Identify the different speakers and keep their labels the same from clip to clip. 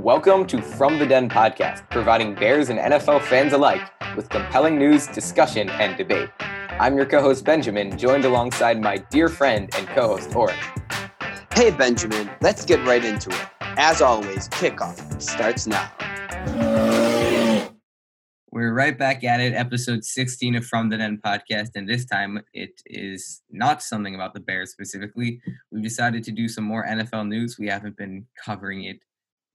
Speaker 1: Welcome to From the Den podcast, providing Bears and NFL fans alike with compelling news, discussion, and debate. I'm your co host, Benjamin, joined alongside my dear friend and co host, Oren.
Speaker 2: Hey, Benjamin, let's get right into it. As always, kickoff starts now.
Speaker 3: We're right back at it, episode 16 of From the Den podcast, and this time it is not something about the Bears specifically. We've decided to do some more NFL news. We haven't been covering it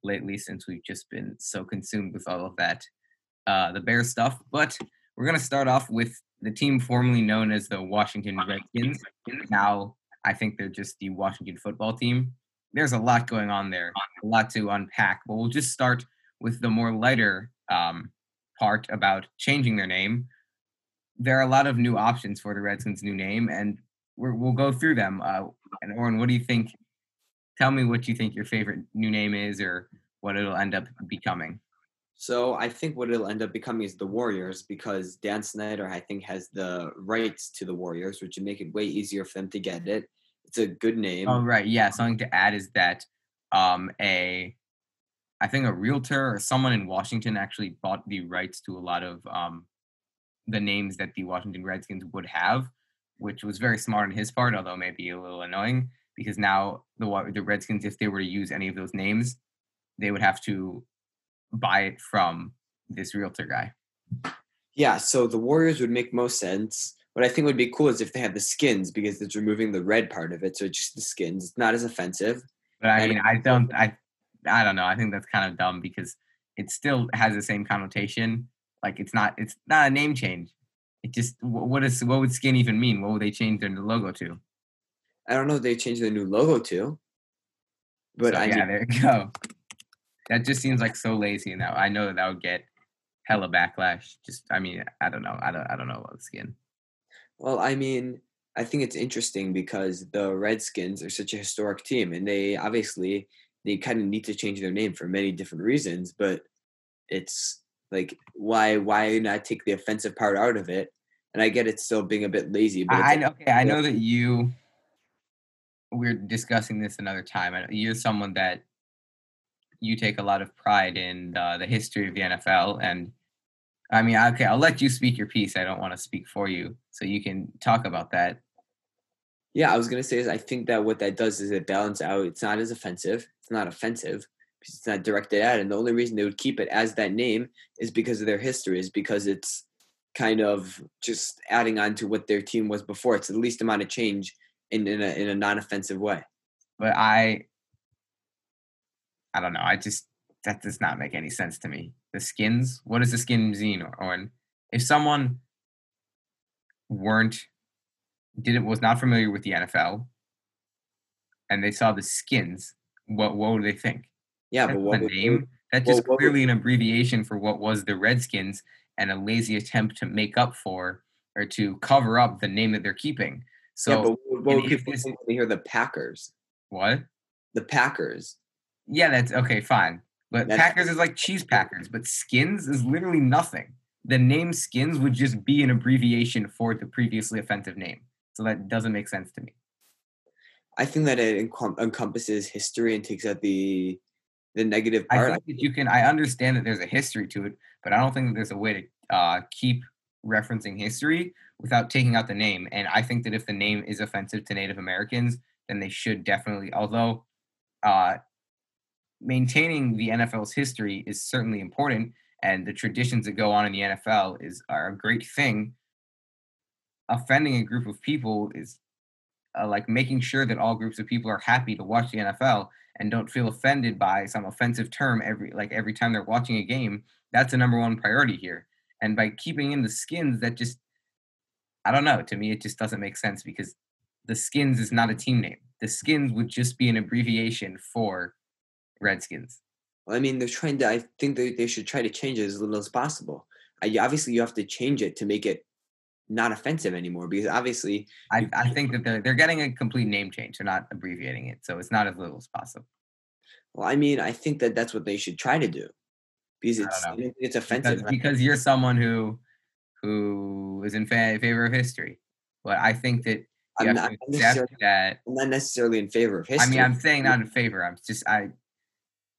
Speaker 3: lately since we've just been so consumed with all of that, uh, the Bear stuff. But we're going to start off with the team formerly known as the Washington Redskins. Now, I think they're just the Washington football team. There's a lot going on there, a lot to unpack, but we'll just start with the more lighter um, part about changing their name. There are a lot of new options for the Redskins' new name, and we will go through them. Uh, and Oren, what do you think? Tell me what you think your favorite new name is, or what it'll end up becoming.
Speaker 2: So I think what it'll end up becoming is the Warriors because Dan Snyder I think has the rights to the Warriors, which would make it way easier for them to get it. It's a good name.
Speaker 3: Oh right, yeah. Something to add is that um, a I think a realtor or someone in Washington actually bought the rights to a lot of um, the names that the Washington Redskins would have, which was very smart on his part, although maybe a little annoying because now the the Redskins, if they were to use any of those names, they would have to buy it from this realtor guy.
Speaker 2: Yeah, so the Warriors would make most sense. What I think would be cool is if they had the skins because it's removing the red part of it, so it's just the skins. It's not as offensive.
Speaker 3: But I mean, I don't, I I don't know. I think that's kind of dumb because it still has the same connotation. Like it's not it's not a name change. It just what is what would skin even mean? What would they change their new logo to?
Speaker 2: I don't know. They changed the new logo to.
Speaker 3: But so, I yeah, mean, there you go. That just seems like so lazy now. I know that that would get hella backlash. Just I mean I don't know. I don't I don't know about the skin.
Speaker 2: Well, I mean, I think it's interesting because the Redskins are such a historic team, and they obviously they kind of need to change their name for many different reasons, but it's like why why not take the offensive part out of it? And I get it still being a bit lazy. But
Speaker 3: I know, okay, I know that you. We're discussing this another time. You're someone that you take a lot of pride in uh, the history of the NFL, and I mean, okay, I'll let you speak your piece. I don't want to speak for you, so you can talk about that.
Speaker 2: Yeah, I was gonna say is I think that what that does is it balances out. It's not as offensive. It's not offensive because it's not directed at. And the only reason they would keep it as that name is because of their history. Is because it's kind of just adding on to what their team was before. It's the least amount of change in in a, in a non-offensive way.
Speaker 3: But I, I don't know. I just that does not make any sense to me. The skins. What is the skin? Or, or if someone weren't didn't was not familiar with the NFL and they saw the skins, what what would they think?
Speaker 2: Yeah, That's but what
Speaker 3: the name? That's just what, clearly an abbreviation for what was the Redskins and a lazy attempt to make up for or to cover up the name that they're keeping. So yeah,
Speaker 2: but what would people think when they hear the Packers?
Speaker 3: What?
Speaker 2: The Packers.
Speaker 3: Yeah, that's okay, fine. But that's, Packers is like cheese Packers, but skins is literally nothing. The name skins would just be an abbreviation for the previously offensive name. So that doesn't make sense to me.
Speaker 2: I think that it encom- encompasses history and takes out the the negative part.
Speaker 3: I think that you can. I understand that there's a history to it, but I don't think that there's a way to uh, keep referencing history without taking out the name. And I think that if the name is offensive to Native Americans, then they should definitely. Although uh, maintaining the NFL's history is certainly important, and the traditions that go on in the NFL is are a great thing. Offending a group of people is uh, like making sure that all groups of people are happy to watch the NFL and don't feel offended by some offensive term every like every time they're watching a game. That's the number one priority here. And by keeping in the skins, that just I don't know. To me, it just doesn't make sense because the skins is not a team name. The skins would just be an abbreviation for Redskins.
Speaker 2: Well, I mean, they're trying to. I think they, they should try to change it as little as possible. I, obviously, you have to change it to make it not offensive anymore because obviously
Speaker 3: I, I think that they're they're getting a complete name change. They're not abbreviating it, so it's not as little as possible.
Speaker 2: Well, I mean, I think that that's what they should try to do because it's it's offensive.
Speaker 3: Because, because, you're someone who who is in fa- favor of history, but I think that
Speaker 2: I'm not, that. I'm not necessarily in favor of history.
Speaker 3: I mean, I'm saying not in favor. I'm just I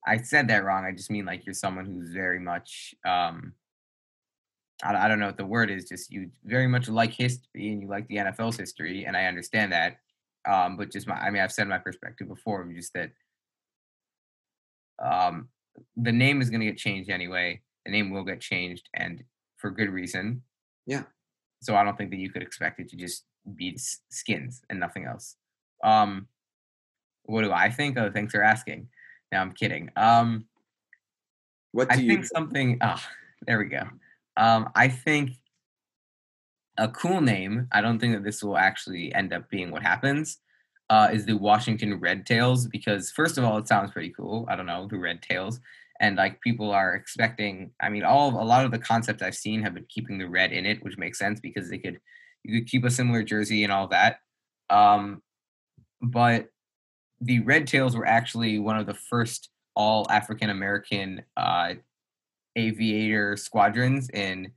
Speaker 3: I said that wrong. I just mean like you're someone who's very much um I, I don't know what the word is, just you very much like history and you like the NFL's history, and I understand that. Um, but just my I mean I've said my perspective before, just that um the name is gonna get changed anyway. The name will get changed and for good reason.
Speaker 2: Yeah.
Speaker 3: So I don't think that you could expect it to just be skins and nothing else. Um what do I think? Oh, thanks for asking. No, I'm kidding. Um,
Speaker 2: what do
Speaker 3: I
Speaker 2: you
Speaker 3: think something. Oh, there we go. Um, I think a cool name. I don't think that this will actually end up being what happens. Uh, is the Washington Red Tails because first of all, it sounds pretty cool. I don't know the Red Tails, and like people are expecting. I mean, all of, a lot of the concepts I've seen have been keeping the red in it, which makes sense because they could you could keep a similar jersey and all that. Um, but the Red Tails were actually one of the first all African American uh, aviator squadrons in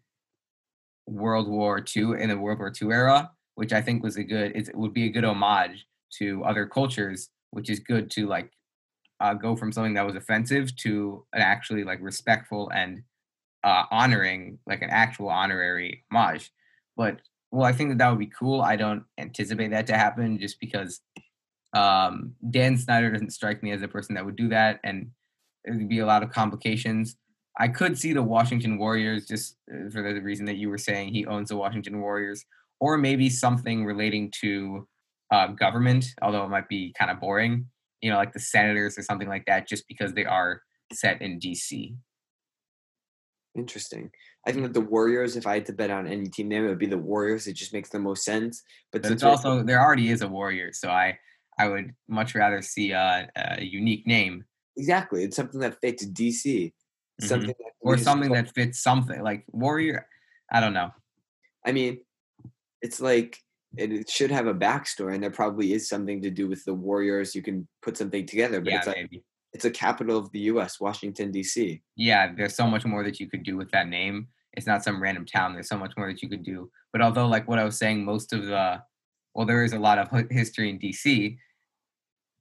Speaker 3: World War II in the World War II era, which I think was a good. It would be a good homage to other cultures, which is good to like uh, go from something that was offensive to an actually like respectful and uh, honoring, like an actual honorary homage. But well, I think that that would be cool. I don't anticipate that to happen just because um, Dan Snyder doesn't strike me as a person that would do that, and there'd be a lot of complications. I could see the Washington Warriors just uh, for the reason that you were saying he owns the Washington Warriors, or maybe something relating to uh, government, although it might be kind of boring, you know, like the Senators or something like that, just because they are set in DC.
Speaker 2: Interesting. I think that the Warriors, if I had to bet on any team name, it would be the Warriors. It just makes the most sense.
Speaker 3: But, but it's also there already is a Warrior, so I I would much rather see a, a unique name.
Speaker 2: Exactly, it's something that fits DC, mm-hmm.
Speaker 3: something or something that fits something like Warrior. I don't know.
Speaker 2: I mean, it's like it should have a backstory, and there probably is something to do with the Warriors. You can put something together, but
Speaker 3: yeah,
Speaker 2: it's like
Speaker 3: maybe.
Speaker 2: it's a capital of the U.S., Washington D.C.
Speaker 3: Yeah, there's so much more that you could do with that name. It's not some random town. There's so much more that you could do. But although, like what I was saying, most of the well, there is a lot of history in D.C.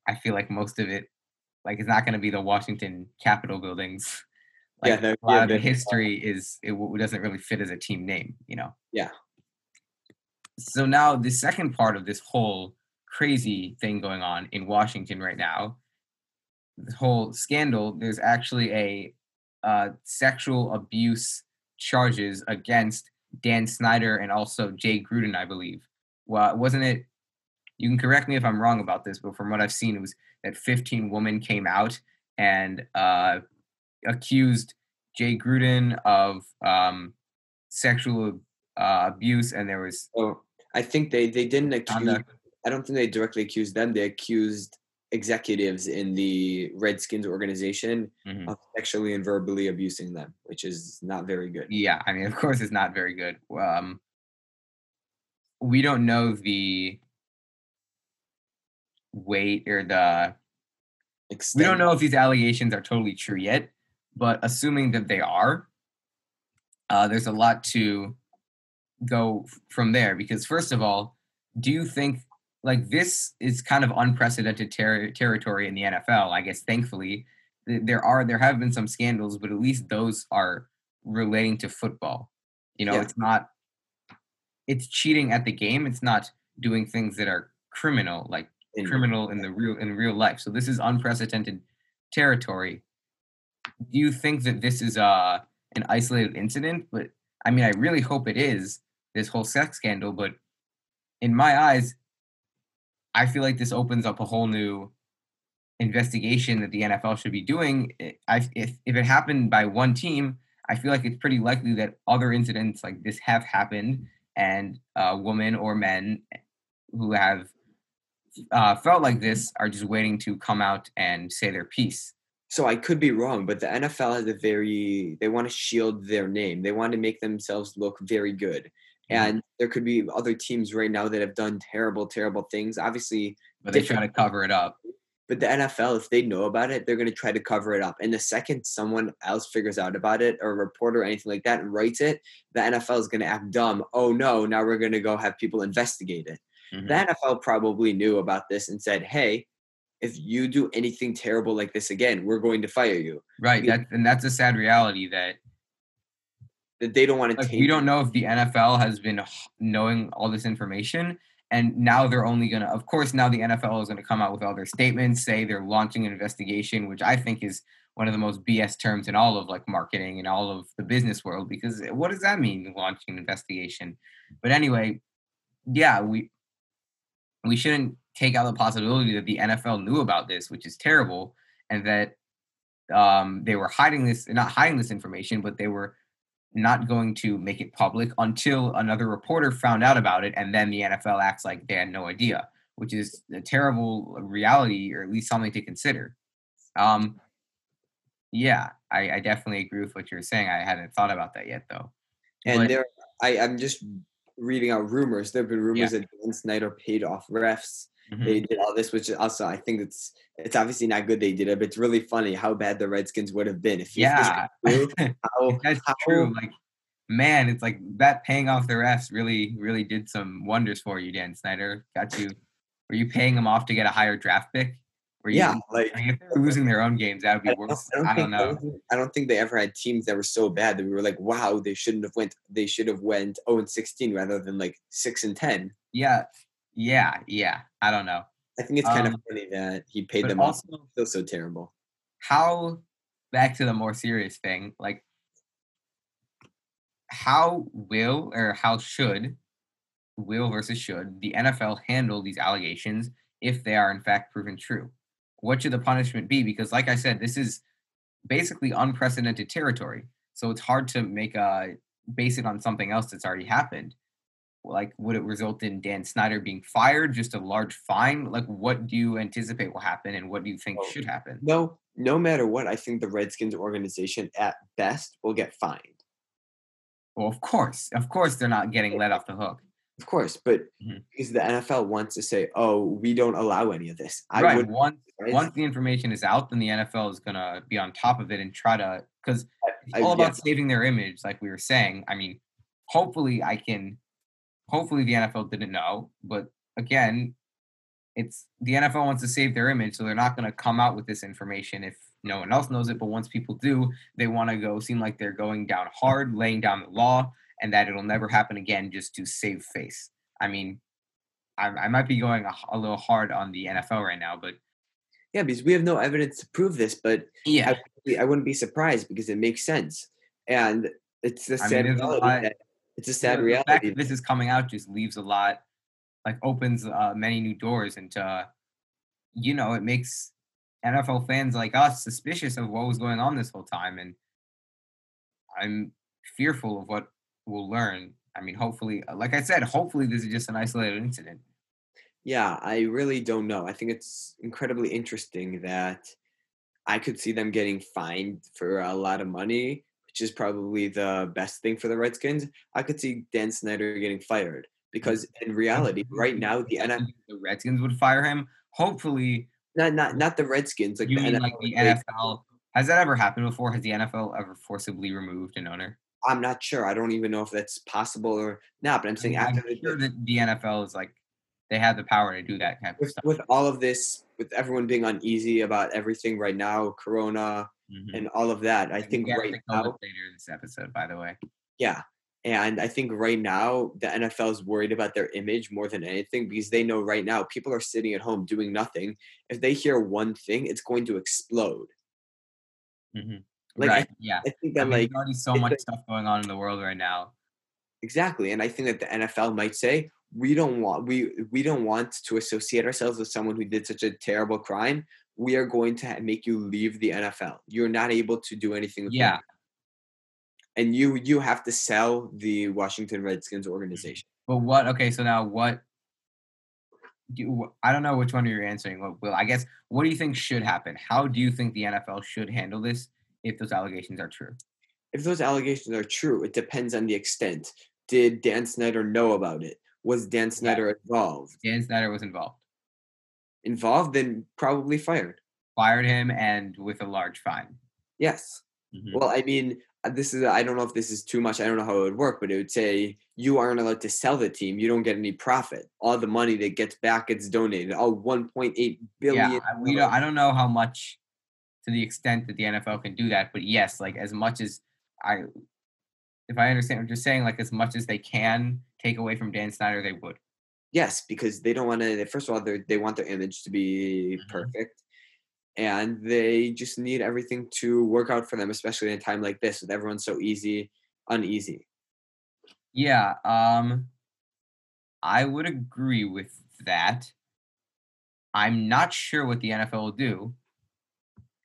Speaker 3: I feel like most of it, like, it's not going to be the Washington Capitol buildings. Like, yeah, a lot of the history is it doesn't really fit as a team name, you know.
Speaker 2: Yeah.
Speaker 3: So now the second part of this whole crazy thing going on in Washington right now, this whole scandal. There's actually a uh, sexual abuse charges against Dan Snyder and also Jay Gruden, I believe. Well, wasn't it you can correct me if I'm wrong about this, but from what I've seen, it was that 15 women came out and uh, accused Jay Gruden of um, sexual uh, abuse, and there was.
Speaker 2: Oh, I think they they didn't accuse. I don't think they directly accused them. They accused executives in the Redskins organization mm-hmm. of sexually and verbally abusing them, which is not very good.
Speaker 3: Yeah, I mean, of course, it's not very good. Um, we don't know the weight or the Extent. we don't know if these allegations are totally true yet but assuming that they are uh, there's a lot to go from there because first of all do you think like this is kind of unprecedented ter- territory in the nfl i guess thankfully there are there have been some scandals but at least those are relating to football you know yeah. it's not it's cheating at the game it's not doing things that are criminal like in criminal in the real in real life. So this is unprecedented territory. Do you think that this is uh an isolated incident? But I mean, I really hope it is this whole sex scandal. But in my eyes, I feel like this opens up a whole new investigation that the NFL should be doing. I, if if it happened by one team, I feel like it's pretty likely that other incidents like this have happened, and uh, women or men who have uh, felt like this are just waiting to come out and say their piece.
Speaker 2: So I could be wrong, but the NFL has a very they want to shield their name. They want to make themselves look very good. Mm-hmm. And there could be other teams right now that have done terrible, terrible things. Obviously,
Speaker 3: but they try to cover it up.
Speaker 2: But the NFL, if they know about it, they're going to try to cover it up. And the second someone else figures out about it, or a reporter or anything like that, and writes it, the NFL is going to act dumb. Oh no, now we're going to go have people investigate it. Mm-hmm. The NFL probably knew about this and said, hey, if you do anything terrible like this again, we're going to fire you.
Speaker 3: Right. That and that's a sad reality that
Speaker 2: That they don't want to
Speaker 3: like
Speaker 2: take.
Speaker 3: we don't know if the NFL has been knowing all this information and now they're only going to of course now the NFL is going to come out with all their statements say they're launching an investigation which I think is one of the most BS terms in all of like marketing and all of the business world because what does that mean launching an investigation but anyway yeah we we shouldn't take out the possibility that the NFL knew about this which is terrible and that um, they were hiding this not hiding this information but they were not going to make it public until another reporter found out about it and then the NFL acts like they had no idea which is a terrible reality or at least something to consider. Um yeah I, I definitely agree with what you're saying. I hadn't thought about that yet though.
Speaker 2: And
Speaker 3: But-
Speaker 2: there, I, I'm just reading out rumors. There have been rumors that Dan Snyder paid off refs.
Speaker 3: Mhm.
Speaker 2: They did all this, which also I think it's it's obviously not good they did it, but it's really funny how bad the Redskins would have been if
Speaker 3: yeah
Speaker 2: true, how,
Speaker 3: that's
Speaker 2: how-
Speaker 3: true like man it's like that paying off the refs really really did some wonders for you dan snyder got you were you paying them off to get a higher draft pick you
Speaker 2: yeah, like
Speaker 3: I mean, if they were losing their own games, that would be
Speaker 2: I don't,
Speaker 3: worse.
Speaker 2: I don't
Speaker 3: I don't know.
Speaker 2: don't think- I don't think they ever had teams that were so bad that we were like, wow, they shouldn't have went. They should have went 0 and 16 rather than like six and 10.
Speaker 3: Yeah, yeah, yeah. I don't know.
Speaker 2: I think it's kind
Speaker 3: Um,
Speaker 2: of funny that he paid them off.
Speaker 3: also,
Speaker 2: Still so terrible.
Speaker 3: how back to the more serious thing, like how will or how should will versus should the NFL handle these allegations if they are in fact proven true? What should the punishment be? Because, like I said, this is basically unprecedented territory. So it's hard to make a base it on something else that's already happened. Like, would it result in Dan Snyder being fired? Just a large fine? Like, what do you anticipate will happen, and what do you think
Speaker 2: Oh.
Speaker 3: should happen?
Speaker 2: No, no matter what, I think the Redskins organization at best will get fined.
Speaker 3: Well, of course, of course, they're not getting let off the hook.
Speaker 2: Of course, but
Speaker 3: Mhm.
Speaker 2: because the NFL wants to say, "Oh, we don't allow any of this," I
Speaker 3: right.
Speaker 2: would.
Speaker 3: Once once the information is out, then the NFL is gonna be on top of it and try to because it's
Speaker 2: I-
Speaker 3: all
Speaker 2: yeah.
Speaker 3: about saving their image, like we were saying. I mean, hopefully, I can. Hopefully, the NFL didn't know, but again, it's the NFL wants to save their image, so they're not gonna come out with this information if no one else knows it. But once people do, they want to go seem like they're going down hard, laying down the law, and that it'll never happen again, just to save face. I mean, I, I might be going a little hard on the NFL right now, but
Speaker 2: Yeah, because we have no evidence to prove this, but
Speaker 3: yeah,
Speaker 2: I wouldn't be surprised because it makes sense, and it's the
Speaker 3: I mean,
Speaker 2: sad
Speaker 3: a
Speaker 2: reality.
Speaker 3: lot-
Speaker 2: it's a sad reality.
Speaker 3: fact that this is coming out just leaves a lot, like opens uh, many new doors into, you know, it makes NFL fans like us suspicious of what was going on this whole time, and I'm fearful of what we'll learn. I mean, hopefully, uh, like I said, hopefully this is just an isolated incident.
Speaker 2: Yeah, I really don't know. I think it's incredibly interesting that I could see them getting fined for a lot of money, which is probably the best thing for the Redskins. I could see Dan Snyder getting fired because in reality, right now the NFL,
Speaker 3: the Redskins would fire him. Hopefully,
Speaker 2: not not not the Redskins, like
Speaker 3: you
Speaker 2: the
Speaker 3: mean
Speaker 2: NFL.
Speaker 3: like the NFL. Has that ever happened before? Has the NFL ever forcibly removed an owner?
Speaker 2: I'm not sure. I don't even know if that's possible or not. But I'm saying after
Speaker 3: I'm
Speaker 2: the,
Speaker 3: sure that the NFL is like they have the power to do that kind of
Speaker 2: with,
Speaker 3: stuff.
Speaker 2: with all of this, with everyone being uneasy about everything right now, Corona
Speaker 3: Mhm.
Speaker 2: and all of that, I
Speaker 3: And
Speaker 2: think right now,
Speaker 3: later in this episode, by the way.
Speaker 2: yeah. And I think right now the NFL is worried about their image more than anything because they know right now people are sitting at home doing nothing. If they hear one thing, it's going to explode.
Speaker 3: Mhm.
Speaker 2: Like, I-
Speaker 3: right? Yeah.
Speaker 2: I think
Speaker 3: I
Speaker 2: that
Speaker 3: mean,
Speaker 2: like
Speaker 3: there's already so much
Speaker 2: like-
Speaker 3: stuff going on in the world right now.
Speaker 2: exactly, and I think that the NFL might say we don't want we we don't want to associate ourselves with someone who did such a terrible crime. We are going to make you leave the NFL. You're not able to do anything. with
Speaker 3: Yeah.
Speaker 2: it. and you you have to sell the Washington Redskins
Speaker 3: Mm-hmm.
Speaker 2: organization.
Speaker 3: But what? Okay, so now what? Do you, I don't know which one you're answering. Will I guess? What do you think should happen? How do you think the NFL should handle this if those allegations are true?
Speaker 2: If those allegations are true, it depends on the extent. Did Dan Snyder know about it? Was Dan Snyder involved?
Speaker 3: Dan Snyder was involved,
Speaker 2: Involved, then probably fired.
Speaker 3: fired him, and with a large fine.
Speaker 2: Yes.
Speaker 3: Mhm.
Speaker 2: Well, I mean, uh, this is I don't know if this is too much. I don't know how it would work, but it would say you aren't allowed to sell the team. You don't get any profit. All the money that gets back gets donated. All 1.8 billion.
Speaker 3: Yeah, we don't, I don't know how much to the extent that the NFL can do that, but yes, like as much as I, if I understand what you're saying, like as much as they can take away from Dan Snyder, they would.
Speaker 2: Yes, because they don't want to. First of all, they they want their image to be
Speaker 3: Mhm.
Speaker 2: perfect, and they just need everything to work out for them, especially in a time like this with everyone so easy, uneasy.
Speaker 3: Yeah, um, I would agree with that. I'm not sure what the NFL will do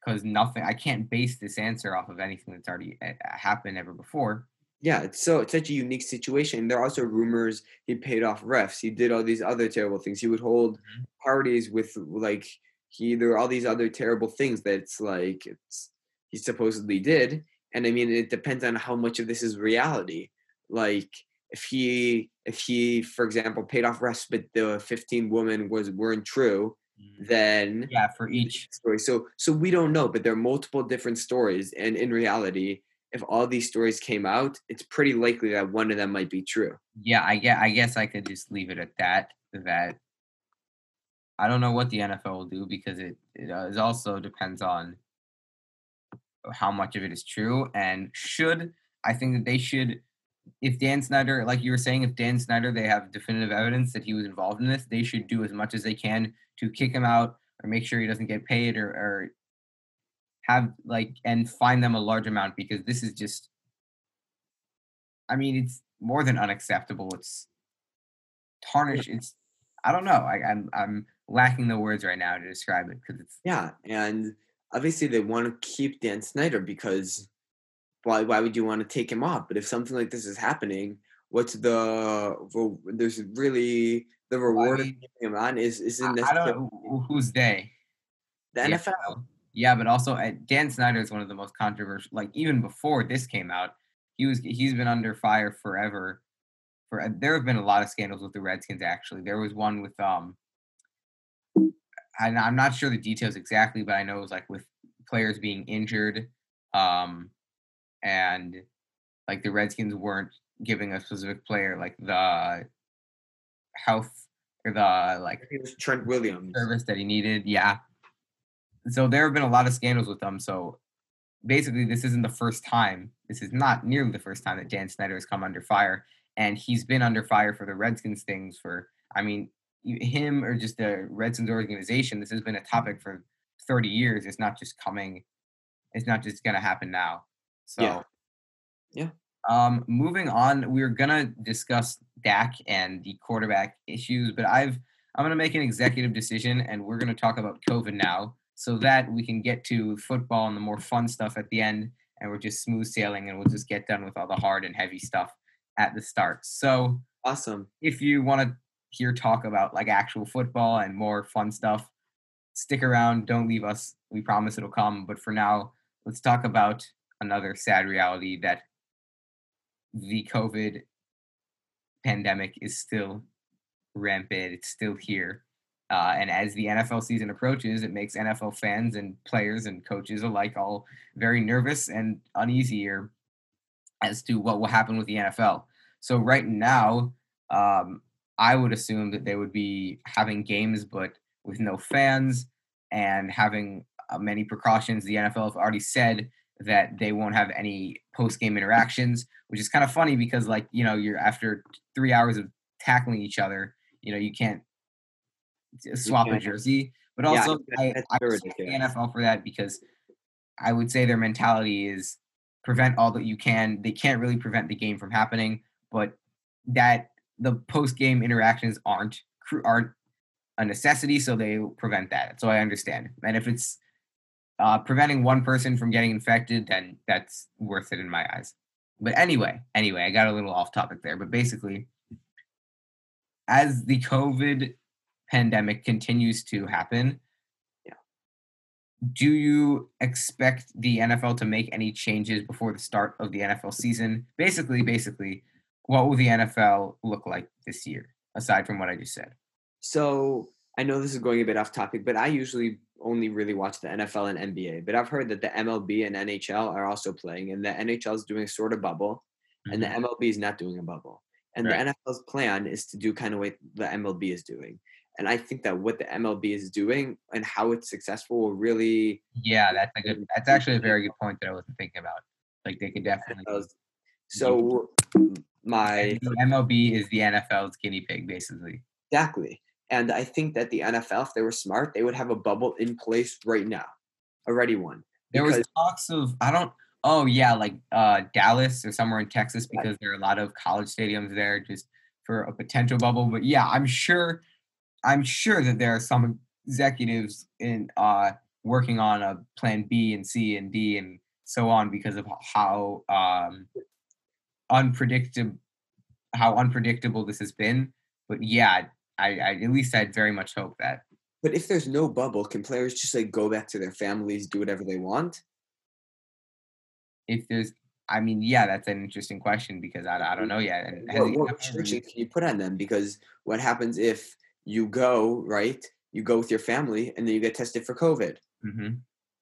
Speaker 3: because nothing. I can't base this answer off of anything that's already uh, happened ever before.
Speaker 2: Yeah, it's so it's such a unique situation. There are also rumors he paid off refs. He did all these other terrible things. He would hold
Speaker 3: Mhm.
Speaker 2: parties with like he there are all these other terrible things that's like it's he supposedly did. And I mean it depends on how much of this is reality. Like if he if he, for example, paid off refs but the 15 women was weren't true, then
Speaker 3: Yeah, for each.
Speaker 2: story. So so we don't know, but there are multiple different stories, and in reality, if all these stories came out, it's pretty likely that one of them might be true.
Speaker 3: Yeah, I get. I guess I could just leave it at that. That I don't know what the NFL will do because it it uh, is also depends on how much of it is true and should I think that they should if Dan Snyder like you were saying if Dan Snyder they have definitive evidence that he was involved in this they should do as much as they can to kick him out or make sure he doesn't get paid or, or have like and find them a large amount because this is just I mean it's more than unacceptable. It's tarnish it's I don't know. I, I'm I'm lacking the words right now to describe it because it's
Speaker 2: Yeah, and obviously they want to keep Dan Snyder because why why would you want to take him off? But if something like this is happening, what's the well, there's really the reward of
Speaker 3: mean,
Speaker 2: keeping him on is
Speaker 3: I,
Speaker 2: isn't
Speaker 3: I don't know who's they
Speaker 2: the
Speaker 3: The
Speaker 2: NFL.
Speaker 3: Yeah, but also uh, Dan Snyder is one of the most controversial. Like even before this came out, he was he's been under fire forever. For uh, there have been a lot of scandals with the Redskins. Actually, there was one with um, and I'm not sure the details exactly, but I know it was like with players being injured, um, and like the Redskins weren't giving a specific player like the health or the like
Speaker 2: It was Trent Williams.
Speaker 3: service that he needed. Yeah. So there have been a lot of scandals with them. So basically, this isn't the first time. This is not nearly the first time that Dan Snyder has come under fire, and he's been under fire for the Redskins things for. I mean, him or just the Redskins organization. This has been a topic for thirty years. It's not just coming. It's not just gonna happen now. So.
Speaker 2: Yeah. Yeah.
Speaker 3: Um, moving on, we're gonna discuss Dak and the quarterback issues, but I've I'm gonna make an executive decision, and we're gonna talk about COVID now, so that we can get to football and the more fun stuff at the end, and we're just smooth sailing, and we'll just get done with all the hard and heavy stuff at the start. So
Speaker 2: Awesome.
Speaker 3: if you want to hear talk about like actual football and more fun stuff, stick around. Don't leave us. We promise it'll come. But for now, let's talk about another sad reality that the COVID pandemic is still rampant. It's still here. Uh, and as the NFL season approaches, it makes NFL fans and players and coaches alike all very nervous and uneasy as to what will happen with the NFL. So right now, um, I would assume that they would be having games, but with no fans and having uh, many precautions. The NFL have already said that they won't have any post-game interactions, which is kind of funny because, like, you know, you're after three hours of tackling each other, you know, you can't swap a
Speaker 2: can't.
Speaker 3: jersey. But also,
Speaker 2: that-
Speaker 3: I, I respect the. NFL for that because I would say their mentality is prevent all that you can. They can't really prevent the game from happening, but that the post game interactions aren't aren't a necessity, so they prevent that. So I understand. And if it's uh, preventing one person from getting infected, then that's worth it in my eyes. But anyway, anyway, I got a little off topic there. But basically, as the COVID pandemic continues to happen,
Speaker 2: Yeah.
Speaker 3: do you expect the NFL to make any changes before the start of the NFL season? Basically, basically, what will the NFL look like this year, aside from what I just said?
Speaker 2: So I know this is going a bit off topic, but I usually only really watch the NFL and NBA. But I've heard that the MLB and NHL are also playing, and the NHL is doing sort of bubble, and the.
Speaker 3: Mm-hmm.
Speaker 2: MLB is not doing a bubble. And
Speaker 3: Right.
Speaker 2: the NFL's plan is to do kind of what the MLB is doing. And I think that what the MLB is doing and how it's successful will really
Speaker 3: Yeah, that's a good. That's actually a very good point that I wasn't thinking about. Like they could definitely.
Speaker 2: NFL's So my
Speaker 3: MLB is the NFL's guinea pig, basically.
Speaker 2: exactly, and I think that the NFL, if they were smart, they would have a bubble in place right now, already one.
Speaker 3: There was talks of I don't. Oh yeah, like uh, Dallas or somewhere in Texas because there are a lot of college stadiums there just for a potential bubble. But yeah, I'm sure. I'm sure that there are some executives in uh, working on a plan B and C and D and so on because of how um, unpredictable how unpredictable this has been. But yeah, I, I at least I'd very much hope that.
Speaker 2: But if there's no bubble, can players just like go back to their families, do whatever they want?
Speaker 3: if there's I mean, yeah, that's an interesting question because I, I don't know yet. And
Speaker 2: What, what
Speaker 3: NFL
Speaker 2: restrictions can you put on them? Because what happens if you go right? You go with your family, and then you get tested for COVID,
Speaker 3: Mhm.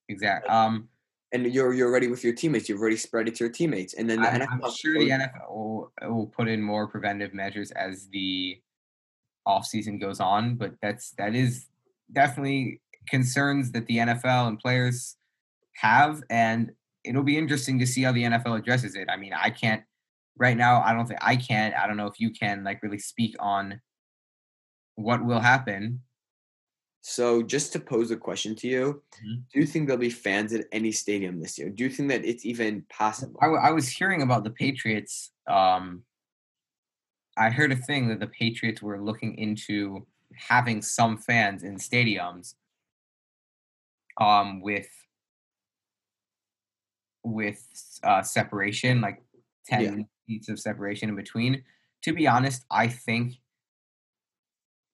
Speaker 3: Exact. Um,
Speaker 2: and you're you're already with your teammates. You've already spread it to your teammates, and then the
Speaker 3: I,
Speaker 2: NFL.
Speaker 3: I'm sure the NFL will, will put in more preventive measures as the off season goes on, but that's that is definitely concerns that the NFL and players have, and it'll be interesting to see how the NFL addresses it. I mean, I can't right now. I don't think I can. I don't know if you can like really speak on what will happen.
Speaker 2: So, just to pose a question to you,
Speaker 3: Mhm.
Speaker 2: do you think there'll be fans at any stadium this year? Do you think that it's even possible?
Speaker 3: I, w- I was hearing about the Patriots. Um, I heard a thing that the Patriots were looking into having some fans in stadiums. Um, with with uh, separation, like ten feet of separation in between. To be honest, I think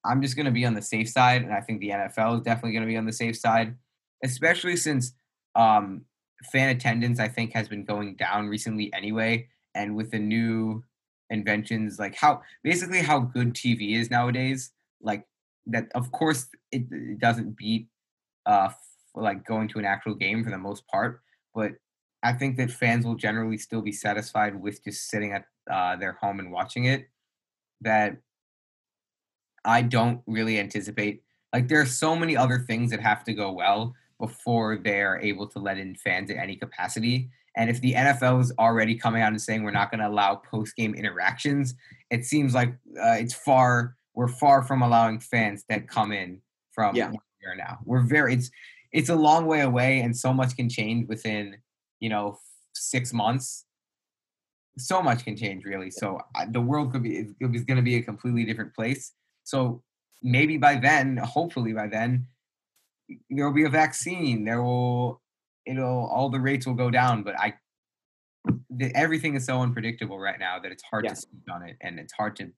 Speaker 3: I'm just going to be on the safe side, and I think the NFL is definitely going to be on the safe side, especially since um, fan attendance I think has been going down recently anyway, and with the new inventions like how basically how good TV is nowadays, like that of course it, it doesn't beat uh like going to an actual game for the most part, but I think that fans will generally still be satisfied with just sitting at uh, their home and watching it. That I don't really anticipate. Like there are so many other things that have to go well before they're able to let in fans at any capacity. And if the NFL is already coming out and saying we're not going to allow post game interactions, it seems like uh, it's far we're far from allowing fans that come in from
Speaker 2: Yeah.
Speaker 3: where we are now. We're very it's it's a long way away, and so much can change within you know six months. So much can change, really. So uh, the world could be is, is going to be a completely different place. So maybe by then, hopefully by then, there will be a vaccine. There will it'll all the rates will go down. But I, the, everything is so unpredictable right now that it's hard
Speaker 2: Yeah.
Speaker 3: to speak on it, and it's hard to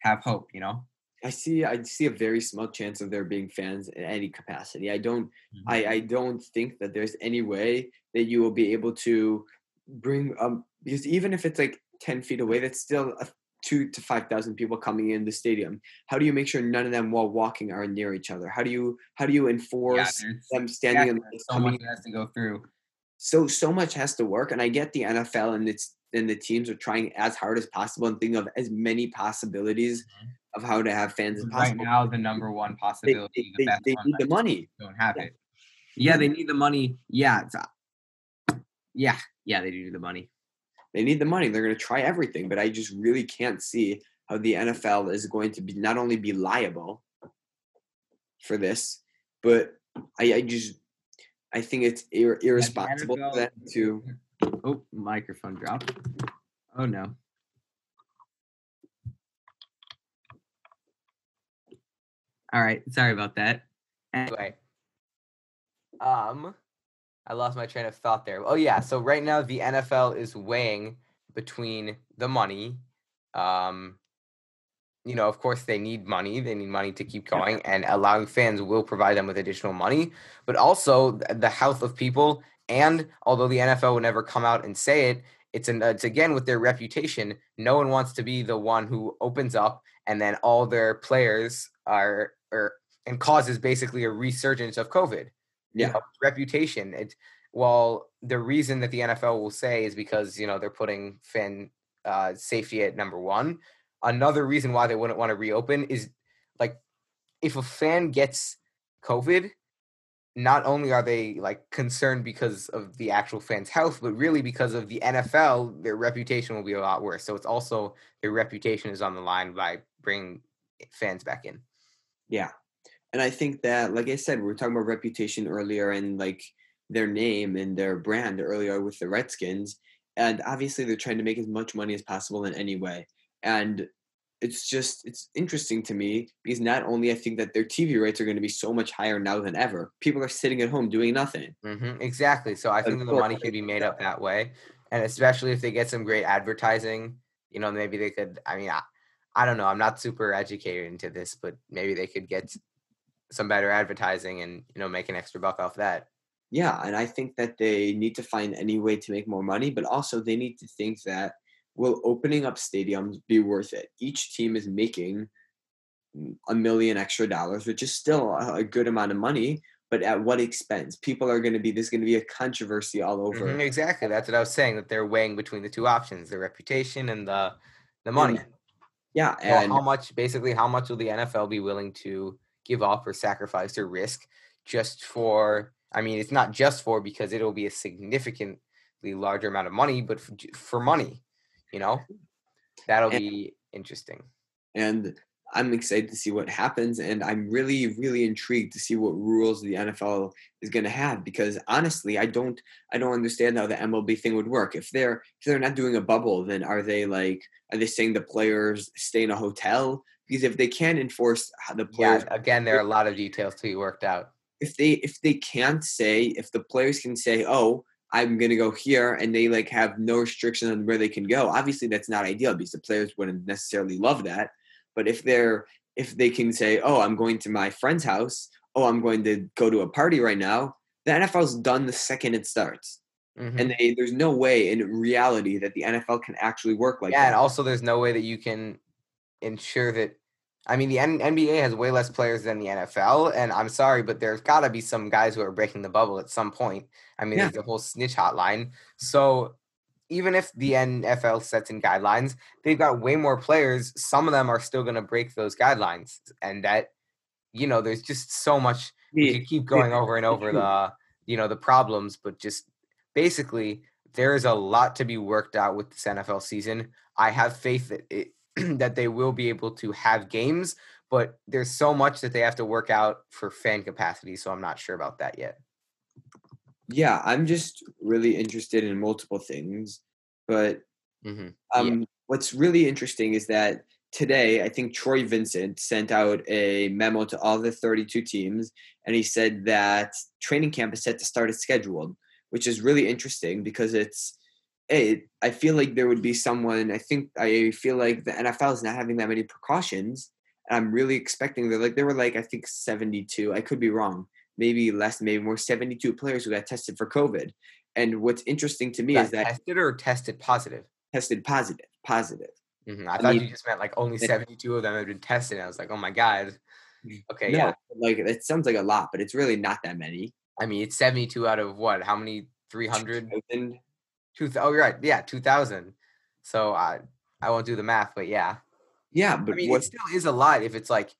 Speaker 3: have hope. You know.
Speaker 2: I see. I see a very small chance of there being fans in any capacity. I don't.
Speaker 3: Mhm.
Speaker 2: I, I don't think that there's any way that you will be able to bring um because even if it's like ten feet away, that's still a two to five thousand people coming in the stadium. How do you make sure none of them while walking are near each other? How do you how do you enforce
Speaker 3: there's
Speaker 2: them standing in
Speaker 3: exactly, so
Speaker 2: coming
Speaker 3: much has to go through.
Speaker 2: so so much has to work and i get the nfl and its and the teams are trying as hard as possible and think of as many possibilities of how to have fans as
Speaker 3: But Right
Speaker 2: possible
Speaker 3: now, the number one possibility,
Speaker 2: they,
Speaker 3: the
Speaker 2: they,
Speaker 3: best
Speaker 2: they need the money
Speaker 3: don't have
Speaker 2: Yeah.
Speaker 3: it. Yeah, they need the money. Yeah, uh, yeah, yeah, they do need the money.
Speaker 2: They need the money they're going to try everything but i just really can't see how the nfl is going to be not only be liable for this but i, I just i think it's ir- irresponsible for
Speaker 3: NFL
Speaker 2: them to
Speaker 3: Oh, microphone drop. Oh no. All right, sorry about that.
Speaker 1: Anyway, um, I lost my train of thought there. Oh yeah, so right now the NFL is weighing between the money. Um, you know, of course they need money. They need money to keep going, and allowing fans will provide them with additional money. But also the health of people, and although the NFL would never come out and say it, it's an it's again with their reputation. No one wants to be the one who opens up, and then all their players are or
Speaker 3: and causes basically a resurgence of COVID.
Speaker 2: Yeah.
Speaker 3: know, reputation. It's well, the reason that the NFL will say is because you know they're putting fan uh, safety at number one. Another reason why they wouldn't want to reopen is like if a fan gets COVID, not only are they like concerned because of the actual fan's health, but really because of the NFL, their reputation will be a lot worse. So it's also their reputation is on the line by bringing fans back in.
Speaker 2: Yeah. And I think that, like I said, we were talking about reputation earlier and like their name and their brand earlier with the Redskins. And obviously, they're trying to make as much money as possible in any way. And it's just, it's interesting to me because not only I think that their TV rates are going to be so much higher now than ever, people are sitting at home doing nothing.
Speaker 3: hmm exactly. So I think the money can be made up that way, and especially if they get some great advertising, you know, maybe they could. I mean, I, I don't know. I'm not super educated into this, but maybe they could get some better advertising and you know make an extra buck off that.
Speaker 2: Yeah, and I think that they need to find any way to make more money, but also they need to think that will opening up stadiums be worth it? Each team is making a million extra dollars, which is still a good amount of money, but at what expense? People are going to be there's going to be a controversy all over.
Speaker 3: Mhm, exactly. That's what I was saying. That they're weighing between the two options: the reputation and the the money.
Speaker 2: Yeah,
Speaker 3: Well,
Speaker 2: and
Speaker 3: how much, basically, how much will the NFL be willing to give up or sacrifice or risk just for? I mean, it's not just for because it'll be a significantly larger amount of money, but for, for money, you know, that'll
Speaker 2: And-
Speaker 3: be interesting.
Speaker 2: and I'm excited to see what happens, and I'm really, really intrigued to see what rules the NFL is going to have. Because honestly, I don't, I don't understand how the MLB thing would work. If they're, if they're not doing a bubble, then are they like, are they saying the players stay in a hotel? Because if they can't enforce the
Speaker 3: Yeah,
Speaker 2: players,
Speaker 3: again, there are a lot of details to be worked out.
Speaker 2: if they, if they can't say, if the players can say, oh, I'm going to go here, and they like have no restriction on where they can go. Obviously, that's not ideal because the players wouldn't necessarily love that. But if they're if they can say, "Oh, I'm going to my friend's house. Oh, I'm going to go to a party right now," the NFL's done the second it starts,
Speaker 3: Mhm.
Speaker 2: and they, there's no way in reality that the NFL can actually work like that.
Speaker 3: yeah, and also there's no way that you can ensure that. I mean, the N- NBA has way less players than the NFL, and I'm sorry, but there's got to be some guys who are breaking the bubble at some point. I mean,
Speaker 2: Yeah.
Speaker 3: there's a whole snitch hotline. So even if the NFL sets in guidelines, they've got way more players. Some of them are still going to break those guidelines, and that, you know, there's just so much
Speaker 2: The-
Speaker 3: could keep going over and over the you know the problems but just basically there is a lot to be worked out with this NFL season. I have faith that it that they will be able to have games, but there's so much that they have to work out for fan capacity, so I'm not sure about that yet.
Speaker 2: yeah, I'm just really interested in multiple things, but
Speaker 3: hmm
Speaker 2: Um, What's really interesting is that today, I think Troy Vincent sent out a memo to all the 32 teams, and he said that training camp is set to start as scheduled, which is really interesting because it's. It, I feel like there would be someone. I think I feel like the NFL is not having that many precautions. And I'm really expecting. They're like there were like I think 72. I could be wrong. Maybe less. Maybe more. 72 players who got tested for COVID. And what's interesting to me
Speaker 3: Got
Speaker 2: is that
Speaker 3: tested or tested positive.
Speaker 2: tested positive. Positive.
Speaker 3: Mhm, I
Speaker 2: I
Speaker 3: thought
Speaker 2: mean-
Speaker 3: you just meant like only 72 of them had been tested. I was like, oh my god. Okay,
Speaker 2: No,
Speaker 3: yeah.
Speaker 2: like it sounds like a lot, but it's really not that many.
Speaker 3: I mean, it's 72 out of what? How many? 300?
Speaker 2: And
Speaker 3: Two, oh, you're right. Yeah, 2,000. So I I won't do the math, but yeah.
Speaker 2: yeah,
Speaker 3: I
Speaker 2: but
Speaker 3: mean,
Speaker 2: what?
Speaker 3: it still is a lot if it's like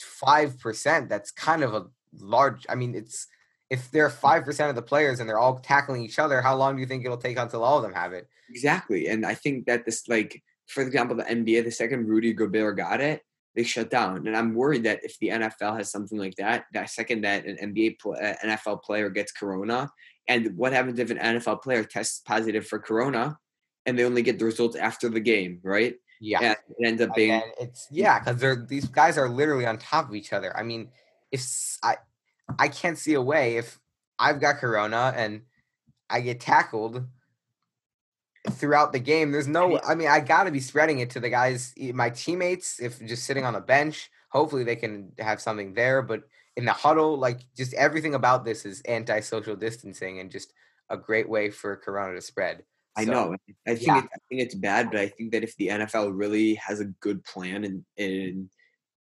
Speaker 3: five percent. That's kind of a large. I mean, it's if there are five percent of the players and they're all tackling each other, how long do you think it'll take until all of them have it?
Speaker 2: Exactly, and I think that this, like, for example, the NBA, the second Rudy Gobert got it, they shut down, and I'm worried that if the NFL has something like that, that second that an NBA pl- uh, NFL player gets Corona, and what happens if an NFL player tests positive for Corona, and they only get the results after the game, right?
Speaker 3: Yeah,
Speaker 2: And it ends up being
Speaker 3: it's yeah, because they're these guys are literally on top of each other. I mean, if I I can't see a way if I've got corona and I get tackled throughout the game. There's no. I mean, I got to be spreading it to the guys, my teammates. If just sitting on a bench, hopefully they can have something there. But in the huddle, like just everything about this is anti-social distancing and just a great way for corona to spread.
Speaker 2: I know. I think
Speaker 3: yeah.
Speaker 2: it, I think it's bad, but I think that if the NFL really has a good plan and and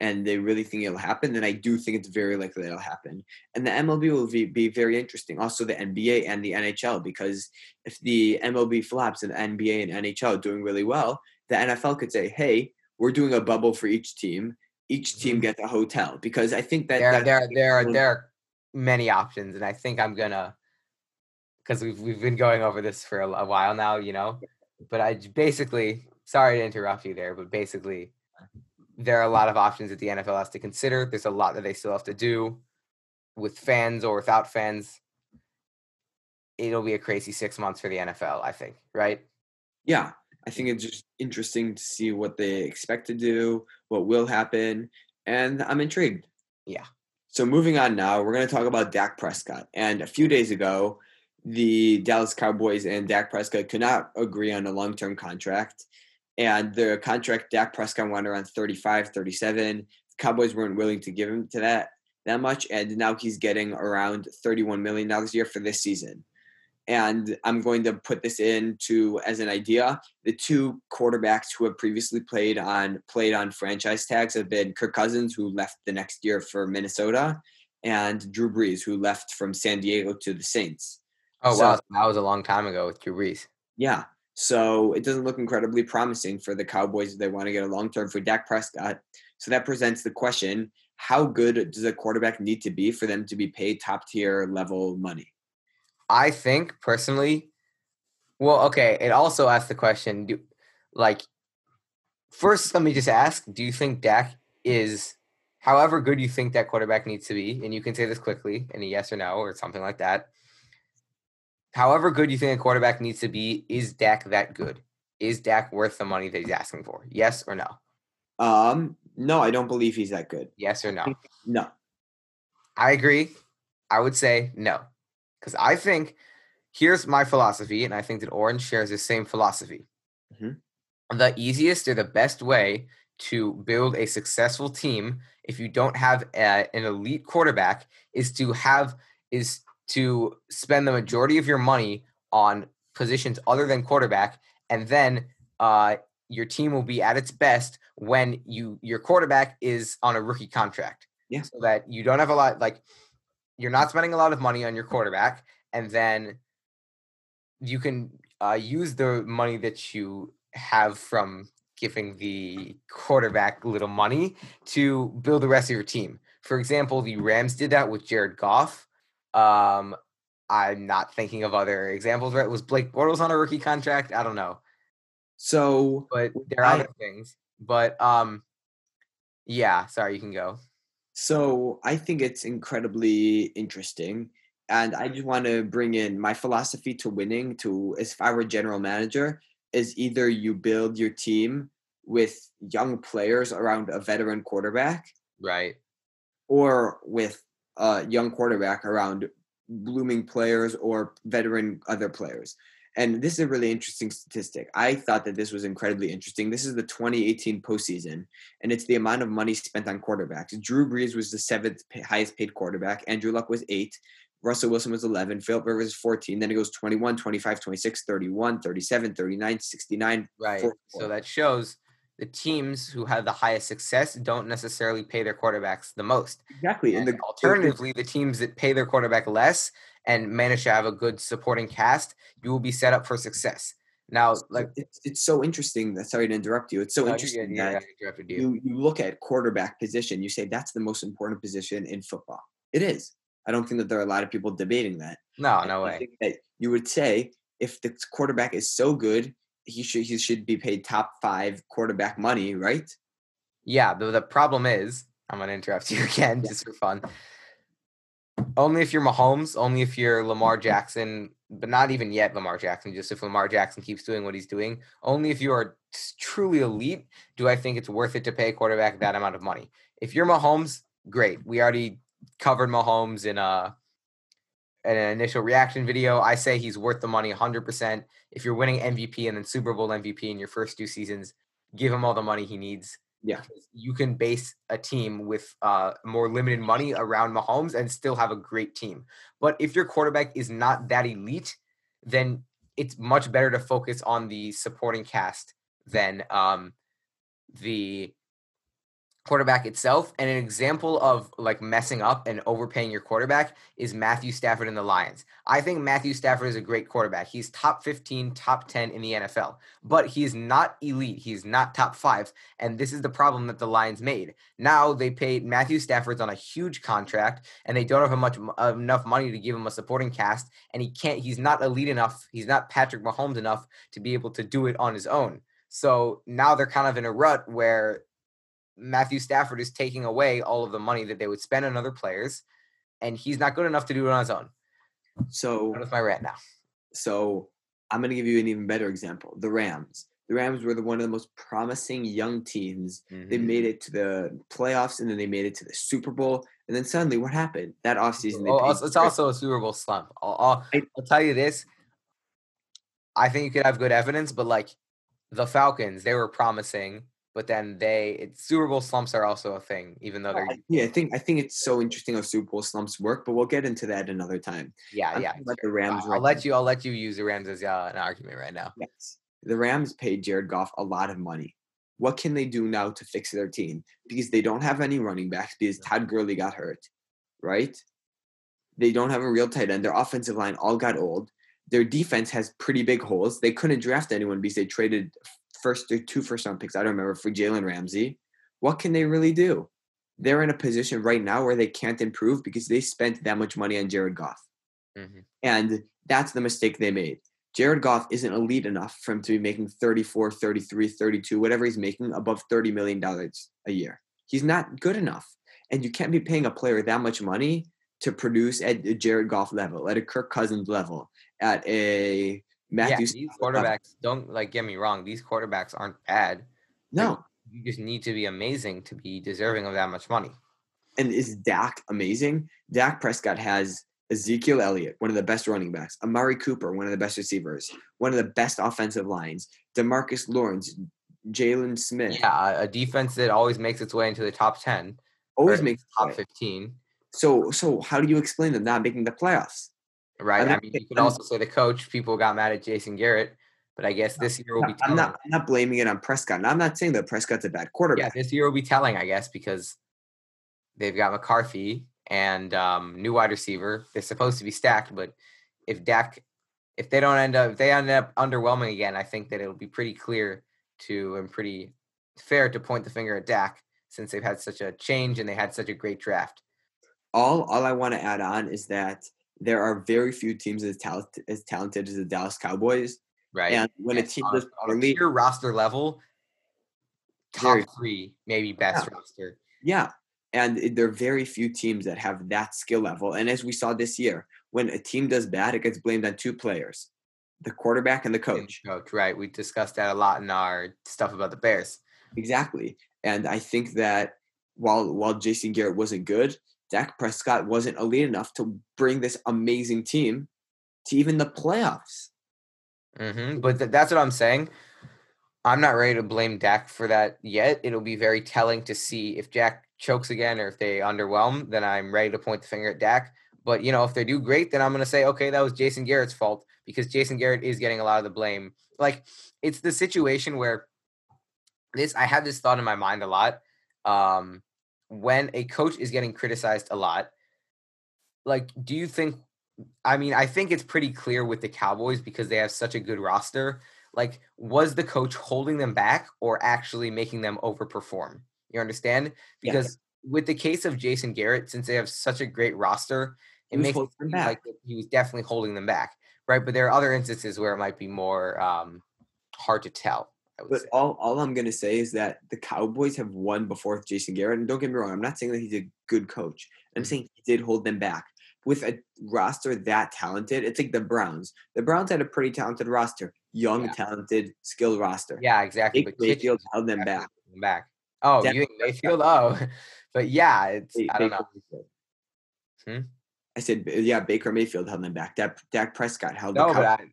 Speaker 2: and they really think it'll happen, then I do think it's very likely that it'll happen. And the MLB will be, be very interesting. Also, the NBA and the NHL, because if the MLB flops and the NBA and NHL doing really well, the NFL could say, hey, we're doing a bubble for each team. Each team
Speaker 3: Mhm.
Speaker 2: gets a hotel because I think that
Speaker 3: there, there, there, are, there are many options, and I think I'm gonna, because we've we've been going over this for a, a while now, you know. But I basically, sorry to interrupt you there, but basically, there are a lot of options that the NFL has to consider. There's a lot that they still have to do with fans or without fans. It'll be a crazy six months for the NFL, I think, right?
Speaker 2: yeah, I think it's just interesting to see what they expect to do, what will happen, and I'm intrigued.
Speaker 3: Yeah.
Speaker 2: So moving on now, we're going to talk about Dak Prescott. And a few days ago, the Dallas Cowboys and Dak Prescott could not agree on a long-term contract. And the contract Dak Prescott wanted around 35, 37. The Cowboys weren't willing to give him to that that much, and now he's getting around 31 million dollars a year for this season. And I'm going to put this into as an idea. The two quarterbacks who have previously played on played on franchise tags have been Kirk Cousins, who left the next year for Minnesota, and Drew Brees, who left from San Diego to the Saints.
Speaker 3: Oh
Speaker 2: So-
Speaker 3: wow, that was a long time ago with Drew Brees.
Speaker 2: Yeah. So it doesn't look incredibly promising for the Cowboys if they want to get a long term for Dak Prescott. So that presents the question how good does a quarterback need to be for them to be paid top tier level money?
Speaker 3: I think personally, well, okay. It also asks the question: Do like first? Let me just ask: Do you think Dak is, however good you think that quarterback needs to be, and you can say this quickly in a yes or no or something like that. However good you think a quarterback needs to be, is Dak that good? Is Dak worth the money that he's asking for? Yes or no?
Speaker 2: Um, no, I don't believe he's that good.
Speaker 3: Yes or no?
Speaker 2: No.
Speaker 3: I agree. I would say no. Because I think here's my philosophy, and I think that Orange shares the same philosophy.
Speaker 2: Mhm.
Speaker 3: The easiest or the best way to build a successful team if you don't have a, an elite quarterback is to have is to spend the majority of your money on positions other than quarterback and then uh, your team will be at its best when you your quarterback is on a rookie contract
Speaker 2: Yeah.
Speaker 3: so that you don't have a lot like you're not spending a lot of money on your quarterback and then you can uh, use the money that you have from giving the quarterback little money to build the rest of your team. For example, the Rams did that with Jared Goff. Um, I'm not thinking of other examples. Right? Was Blake Bortles on a rookie contract? I don't know,
Speaker 2: So
Speaker 3: but there are
Speaker 2: I-
Speaker 3: other things. But um, yeah. Sorry, you can go.
Speaker 2: So I think it's incredibly interesting. And I just want to bring in my philosophy to winning to if I were general manager, is either you build your team with young players around a veteran quarterback
Speaker 3: Right.
Speaker 2: or with a young quarterback around blooming players or veteran other players. And this is a really interesting statistic. I thought that this was incredibly interesting. This is the 2018 postseason, and it's the amount of money spent on quarterbacks. Drew Brees was the seventh highest paid quarterback. Andrew Luck was eight. Russell Wilson was 11. Philip Rivers was 14. Then it goes 21, 25, 26, 31, 37, 39, 69.
Speaker 3: Right.
Speaker 2: Four-
Speaker 3: So that shows the teams who have the highest success don't necessarily pay their quarterbacks the most.
Speaker 2: Exactly. And
Speaker 3: And
Speaker 2: the
Speaker 3: alternatively, the teams that pay their quarterback less and manage to have a good supporting cast, you will be set up for success. Now, like,
Speaker 2: it's, it's so interesting. That, sorry to interrupt you. It's so
Speaker 3: no,
Speaker 2: interesting
Speaker 3: good,
Speaker 2: that
Speaker 3: yeah, you.
Speaker 2: you you look at quarterback position, you say that's the most important position in football. It is. I don't think that there are a lot of people debating that.
Speaker 3: No,
Speaker 2: And
Speaker 3: no
Speaker 2: I
Speaker 3: way.
Speaker 2: think that you would say if the quarterback is so good, he should he should be paid top five quarterback money, right?
Speaker 3: Yeah, the, the problem is, I'm going to interrupt you again just for fun. Only if you're Mahomes, only if you're Lamar Jackson, but not even yet Lamar Jackson, just if Lamar Jackson keeps doing what he's doing, only if you are truly elite do I think it's worth it to pay a quarterback that amount of money. If you're Mahomes, great. We already covered Mahomes in a in an initial reaction video. I say he's worth the money 100%. If you're winning MVP and then Super Bowl MVP in your first two seasons, give him all the money he needs
Speaker 2: Yeah.
Speaker 3: you can base a team with uh, more limited money around Mahomes and still have a great team. But if your quarterback is not that elite, then it's much better to focus on the supporting cast than um, the quarterback itself. And an example of like messing up and overpaying your quarterback is Matthew Stafford and the Lions. I think Matthew Stafford is a great quarterback. He's top 15, top 10 in the NFL, but he's not elite. He's not top five. And this is the problem that the Lions made. Now they paid Matthew Stafford's on a huge contract and they don't have much enough money to give him a supporting cast. And he can't, he's not elite enough. He's not Patrick Mahomes enough to be able to do it on his own. So now they're kind of in a rut where Matthew Stafford is taking away all of the money that they would spend on other players, and he's not good enough to do it on his own.
Speaker 2: So
Speaker 3: That's my rant now.
Speaker 2: So I'm going to give you an even better example. The Rams. The Rams were the, one of the most promising young teams. They
Speaker 3: Mhm.
Speaker 2: made it to the playoffs and then they made it to the Super Bowl. And then suddenly, what happened? That offseason, they
Speaker 3: Oh, it's also a Super Bowl slump. I'll, I'll,
Speaker 2: I-
Speaker 3: I'll tell you this. I think you could have good evidence, but like the Falcons, they were promising, but then they it, Super Bowl slumps are also a thing, even though they're
Speaker 2: yeah, I think I think it's so interesting how Super Bowl slumps work, but we'll get into that another time.
Speaker 3: yeah
Speaker 2: I'm
Speaker 3: yeah.
Speaker 2: about the Rams.
Speaker 3: I'll
Speaker 2: right
Speaker 3: let you I'll let you use the Rams as uh, an argument right now.
Speaker 2: Yes. The Rams paid Jared Goff a lot of money. What can they do now to fix their team? Because they don't have any running backs because Todd Gurley got hurt, right? They don't have a real tight end. Their offensive line all got old. Their defense has pretty big holes. They couldn't draft anyone because they traded first or two first round picks. I don't remember for Jalen Ramsey. What can they really do? They're in a position right now where they can't improve because they spent that much money on Jared Goff.
Speaker 3: Mhm.
Speaker 2: And that's the mistake they made. Jared Goff isn't elite enough for him to be making 34, 33, 32, whatever he's making, above $30 million a year. He's not good enough. And you can't be paying a player that much money to produce at a Jared Goff level, at a Kirk Cousins level, at a
Speaker 3: Yeah, these quarterbacks don't like get me wrong. These quarterbacks aren't bad.
Speaker 2: No.
Speaker 3: You just need to be amazing to be deserving of that much money.
Speaker 2: And is Dak amazing? Dak Prescott has Ezekiel Elliott, one of the best running backs, Amari Cooper, one of the best receivers, one of the best offensive lines, Demarcus Lawrence, Jaylon Smith.
Speaker 3: Yeah, a- defense that always makes its way into the top ten,
Speaker 2: always makes
Speaker 3: top
Speaker 2: top.
Speaker 3: fifteen.
Speaker 2: So so how do you explain them not making the playoffs?
Speaker 3: Right. I mean, you could also say the coach. People got mad at Jason Garrett, but I guess this year will be
Speaker 2: I'm not I'm not blaming it on Prescott. And I'm not saying that Prescott's a bad
Speaker 3: yeah,
Speaker 2: quarterback.
Speaker 3: this year will be telling. I guess because they've got McCarthy and um, new wide receiver. They're supposed to be stacked, but if Dak, if they don't end up, if they end up underwhelming again, I think that it'll be pretty clear to and pretty fair to point the finger at Dak since they've had such a change and they had such a great draft.
Speaker 2: All all I want to add on is that there are very few teams as talented as talented as the Dallas Cowboys.
Speaker 3: Right.
Speaker 2: And when a team
Speaker 3: on,
Speaker 2: does poorly,
Speaker 3: pure roster level, top three, maybe best roster.
Speaker 2: Yeah. And there are very few teams that have that skill level. And as we saw this year, when a team does bad, it gets blamed on two players the quarterback and the
Speaker 3: and
Speaker 2: coach.
Speaker 3: Coach, right? We discussed that a lot in our stuff about the Bears.
Speaker 2: Exactly. And I think that while while Jason Garrett wasn't good, Dak Prescott wasn't elite enough to bring this amazing team to even the playoffs.
Speaker 3: hmm But th- that's what I'm saying. I'm not ready to blame Dak for that yet. It'll be very telling to see if Jack chokes again or if they underwhelm. Then I'm ready to point the finger at Dak. But you know, if they do great, then I'm going to say, okay, that was Jason Garrett's fault because Jason Garrett is getting a lot of the blame. Like it's the situation where this I have this thought in my mind a lot. Um, when a coach is getting criticized a lot, like, do you think? I mean, I think it's pretty clear with the Cowboys because they have such a good roster. Like, was the coach holding them back or actually making them overperform? You understand?
Speaker 2: Yeah.
Speaker 3: Because with the case of Jason Garrett, since they have such a great roster, it makes it like he was definitely holding them back, right? But there are other instances where it might be more um, hard to tell.
Speaker 2: But
Speaker 3: say.
Speaker 2: all, all I'm gonna say is that the Cowboys have won before with Jason Garrett. And don't get me wrong, I'm not saying that he's a good coach. I'm
Speaker 3: Mhm.
Speaker 2: saying he did hold them back. With a roster that talented, it's like the Browns. The Browns had a pretty talented roster, young,
Speaker 3: Yeah.
Speaker 2: talented, skilled roster.
Speaker 3: Yeah, exactly. But Kitchens
Speaker 2: Mayfield held them
Speaker 3: definitely
Speaker 2: back.
Speaker 3: them back. Oh,
Speaker 2: Dak
Speaker 3: you think Mayfield? Oh, but yeah, it's I don't
Speaker 2: Baker
Speaker 3: know. Hmm?
Speaker 2: I said, yeah, Baker Mayfield held them back. Dak, Dak Prescott held
Speaker 3: No,
Speaker 2: the
Speaker 3: but I,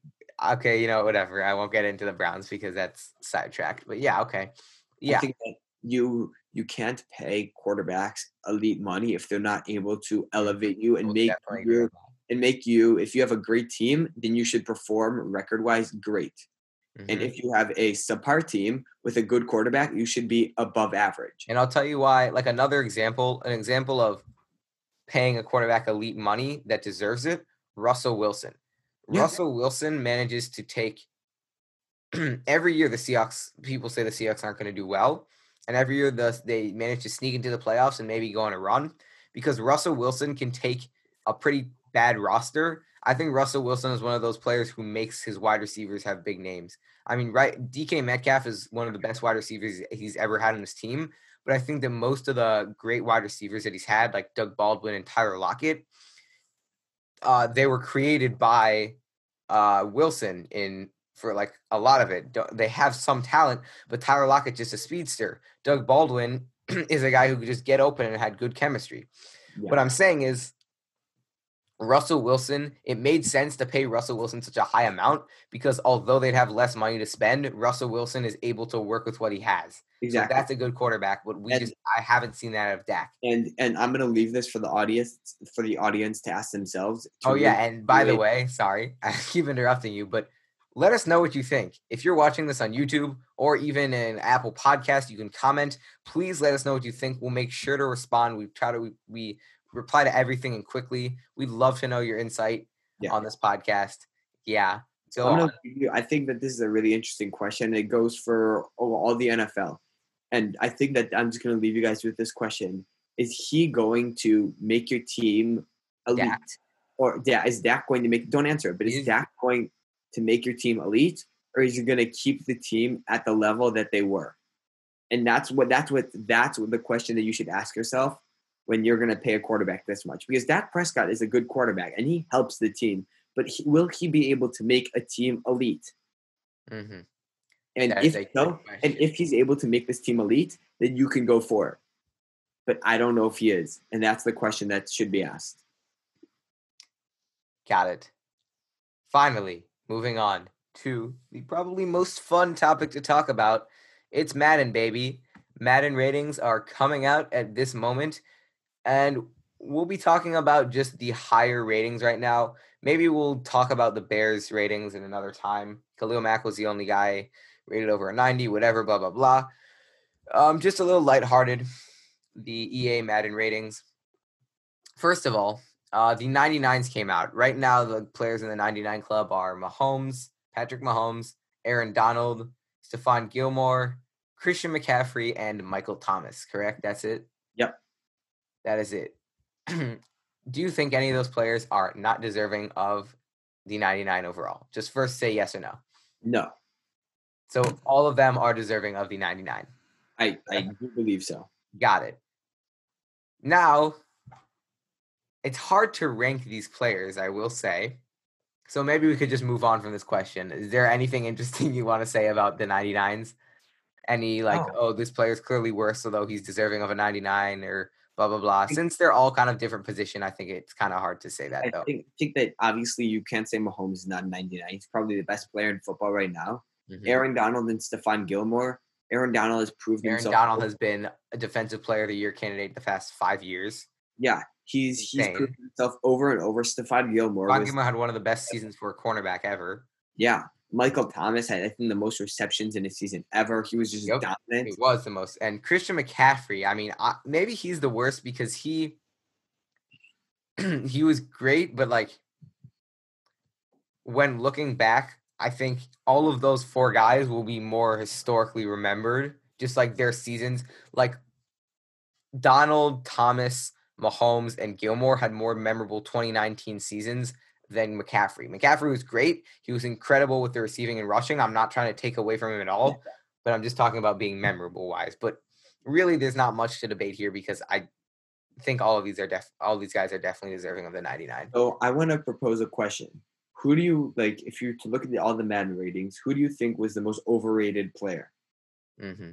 Speaker 3: okay, you know, whatever. I won't get into the Browns because that's sidetracked. But yeah, okay,
Speaker 2: I
Speaker 3: yeah,
Speaker 2: think that you you can't pay quarterbacks elite money if they're not able to elevate you and
Speaker 3: we'll
Speaker 2: make your and make you if you have a great team then you should perform record wise great And
Speaker 3: Mhm.
Speaker 2: if you have a subpar team with a good quarterback, you should be above average.
Speaker 3: And I'll tell you why. Like another example, an example of paying a quarterback elite money that deserves it. Russell Wilson.
Speaker 2: Yeah.
Speaker 3: Russell Wilson manages to take every year the Seahawks. People say the Seahawks aren't going to do well, and every year the they manage to sneak into the playoffs and maybe go on a run because Russell Wilson can take a pretty bad roster. I think Russell Wilson is one of those players who makes his wide receivers have big names. I mean, right? DK Metcalf is one of the best wide receivers he's ever had on his team. But I think that most of the great wide receivers that he's had, like Doug Baldwin and Tyler Lockett, uh, they were created by uh, Wilson in for like a lot of it. They have some talent, but Tyler Lockett just a speedster. Doug Baldwin is a guy who could just get open and had good chemistry.
Speaker 2: Yeah.
Speaker 3: What I'm saying is Russell Wilson, it made sense to pay Russell Wilson such a high amount because although they'd have less money to spend, Russell Wilson is able to work with what he has.
Speaker 2: Exactly.
Speaker 3: So that's a good quarterback, but we
Speaker 2: And-
Speaker 3: just I haven't seen that out of Dak.
Speaker 2: and and I'm gonna leave this for the audience for the audience to ask themselves. to
Speaker 3: Oh yeah, and by the way, sorry, I keep interrupting you, but let us know what you think. If you're watching this on YouTube or even in Apple Podcast, you can comment. Please let us know what you think. We'll make sure to respond. We try to we, we reply to everything and quickly. We'd love to know your insight
Speaker 2: Yeah.
Speaker 3: on this podcast. Yeah,
Speaker 2: gonna I think that this is a really interesting question. It goes for all the NFL. And I think that I'm just going to leave you guys with this question. Is he going to make your team elite?
Speaker 3: Dak.
Speaker 2: Or yeah, is Dak going to make, don't answer it, but is
Speaker 3: Is-
Speaker 2: Dak going to make your team elite? Or is he going to keep the team at the level that they were? And that's what, that's what, that's what the question that you should ask yourself when you're going to pay a quarterback this much. Because Dak Prescott is a good quarterback and he helps the team. But he, will he be able to make a team elite?
Speaker 3: hmm
Speaker 2: And
Speaker 3: That is
Speaker 2: if so, and if he's able to make this team elite, then you can go for it. But I don't know if he is, and that's the question that should be asked.
Speaker 3: Got it. Finally, moving on to the probably most fun topic to talk about. It's Madden, baby. Madden ratings are coming out at this moment, and we'll be talking about just the higher ratings right now. Maybe we'll talk about the Bears ratings in another time. Khalil Mack was the only guy rated over a 90, whatever, blah, blah, blah. Um, just a little lighthearted, the EA Madden ratings. First of all, uh, the 99s came out. Right now, the players in the 99 club are Mahomes, Patrick Mahomes, Aaron Donald, Stephon Gilmore, Christian McCaffrey, and Michael Thomas, correct? That's it?
Speaker 2: Yep.
Speaker 3: That is it. Do you think any of those players are not deserving of the 99 overall? Just first say yes or no.
Speaker 2: No,
Speaker 3: So all of them are deserving of the 99.
Speaker 2: I, I do believe so.
Speaker 3: Got it. Now, it's hard to rank these players, I will say. So maybe we could just move on from this question. Is there anything interesting you want to say about the 99s? Any like,
Speaker 2: Oh.
Speaker 3: oh, this player's clearly worse, although he's deserving of a 99 or blah blah blah. Since they're all kind of different position, I think it's kind of hard to say that
Speaker 2: I
Speaker 3: though.
Speaker 2: think, think that obviously you can't say Mahomes is not 99. He's probably the best player in football right now.
Speaker 3: Mhm.
Speaker 2: Aaron Donald and Stephon Gilmore. Aaron Donald has proved
Speaker 3: Aaron
Speaker 2: himself.
Speaker 3: Donald has been a defensive player of the year candidate the past five years.
Speaker 2: yeah, he's he's
Speaker 3: Insane.
Speaker 2: proved himself over and over. Stephon Gilmore, was-
Speaker 3: Gilmore had one of the best seasons for a cornerback ever.
Speaker 2: yeah. Michael Thomas had I think the most receptions in a season ever. He was just
Speaker 3: Yep.
Speaker 2: dominant.
Speaker 3: He was the most. And Christian McCaffrey, I mean, I, maybe he's the worst because he he was great, but like when looking back, I think all of those four guys will be more historically remembered, just like their seasons. Like Donald, Thomas, Mahomes, and Gilmore had more memorable 2019 seasons than McCaffrey. McCaffrey was great. He was incredible with the receiving and rushing. I'm not trying to take away from him at all, but I'm just talking about being memorable wise. But really, there's not much to debate here because I think all of these are def all these guys are definitely deserving of the 99.
Speaker 2: So I want to propose a question. Who do you like if you to look at the, all the Madden ratings? Who do you think was the most overrated player?
Speaker 3: hmm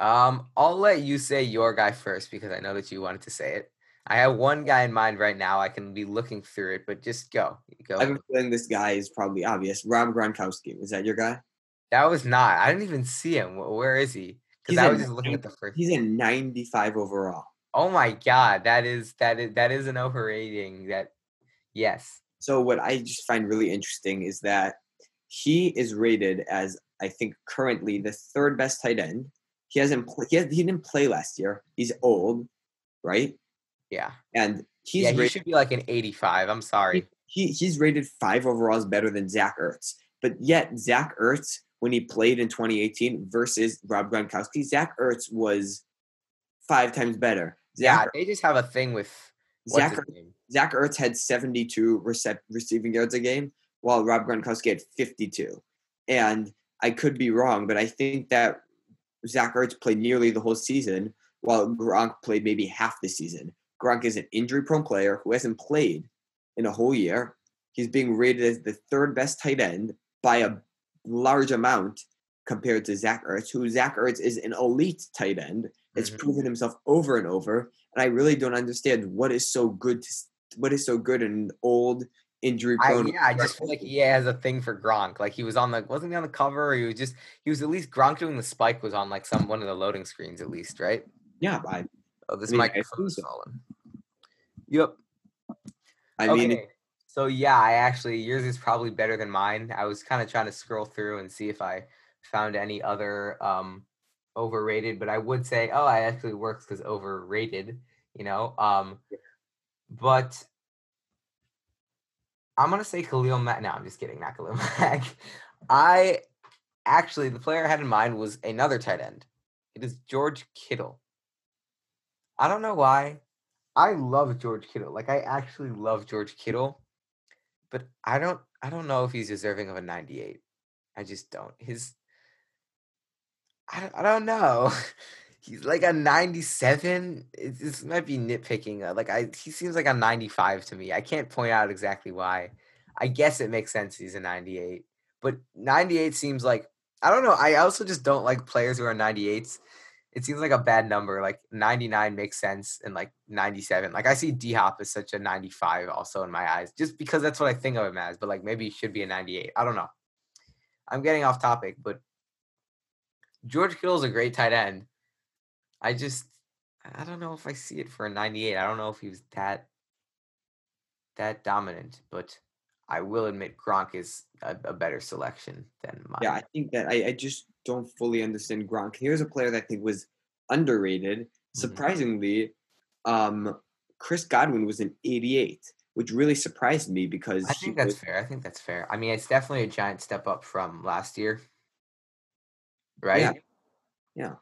Speaker 3: Um, I'll let you say your guy first because I know that you wanted to say it. I have one guy in mind right now. I can be looking through it, but just go. Go.
Speaker 2: I have a feeling this guy is probably obvious. Rob Gronkowski. Was that your guy?
Speaker 3: That was not. I didn't even see him. Where is he? Because I was just looking at the first.
Speaker 2: He's a 95 overall.
Speaker 3: Oh my god, that is that is that is an overrating. That yes.
Speaker 2: So what I just find really interesting is that he is rated as I think currently the third best tight end. He hasn't he, has, he didn't play last year. He's old, right?
Speaker 3: Yeah.
Speaker 2: And he's
Speaker 3: yeah, he
Speaker 2: rated,
Speaker 3: should be like an 85. I'm sorry.
Speaker 2: he he's rated five overalls better than Zach Ertz. But yet Zach Ertz, when he played in 2018 versus Rob Gronkowski, Zach Ertz was five times better.
Speaker 3: Yeah,
Speaker 2: Zach,
Speaker 3: they just have a thing with
Speaker 2: Zach,
Speaker 3: er, name?
Speaker 2: Zach Ertz had 72 recep- receiving yards a game, while Rob Gronkowski had 52. And I could be wrong, but I think that Zach Ertz played nearly the whole season, while Gronk played maybe half the season. Gronk is an injury-prone player who hasn't played in a whole year. He's being rated as the third best tight end by a large amount compared to Zach Ertz, who Zach Ertz is an elite tight end. It's
Speaker 3: Mhm.
Speaker 2: proven himself over and over, and I really don't understand what is so good. To, what is so good in an old injury prone.
Speaker 3: yeah, I just feel like he has a thing for Gronk. Like he was on the wasn't he on the cover? Or he was just he was at least Gronk doing the spike was on like some one of the loading screens at least, right?
Speaker 2: yeah, I,
Speaker 3: Oh, this
Speaker 2: mean, I
Speaker 3: microphone is
Speaker 2: assume
Speaker 3: falling. Yep.
Speaker 2: I
Speaker 3: okay.
Speaker 2: mean,
Speaker 3: so yeah, I actually yours is probably better than mine. I was kind of trying to scroll through and see if I found any other um overrated, but I would say, oh, I actually works because overrated, you know. Um but I'm gonna say Khalil Mack. No, I'm just kidding, not Khalil Mack. I actually the player I had in mind was another tight end. It is George Kittle. I don't know why. I love George Kittle. Like I actually love George Kittle, but I don't I don't know if he's deserving of a 98. I just don't. His I don't, I don't know. He's like a 97. It, this might be nitpicking. uh, Like I he seems like a 95 to me. I can't point out exactly why. I guess it makes sense he's a 98. But 98 seems like I don't know. I also just don't like players who are 98s it seems like a bad number. Like 99 makes sense, and like 97. Like I see D Hop as such a 95 also in my eyes, just because that's what I think of him as. But like maybe he should be a 98. I don't know. I'm getting off topic, but George Kittle's a great tight end. I just I don't know if I see it for a 98. I don't know if he was that that dominant, but I will admit Gronk is a, a better selection than mine.
Speaker 2: yeah, I think that I, I just don't fully understand Gronk. Here's a player that I think was underrated.
Speaker 3: Mhm.
Speaker 2: Surprisingly, um, Chris Godwin was an 88, which really surprised me because
Speaker 3: I think that's
Speaker 2: was-
Speaker 3: fair. I think that's fair. I mean, it's definitely a giant step up from last year. Right?
Speaker 2: Yeah. Yeah.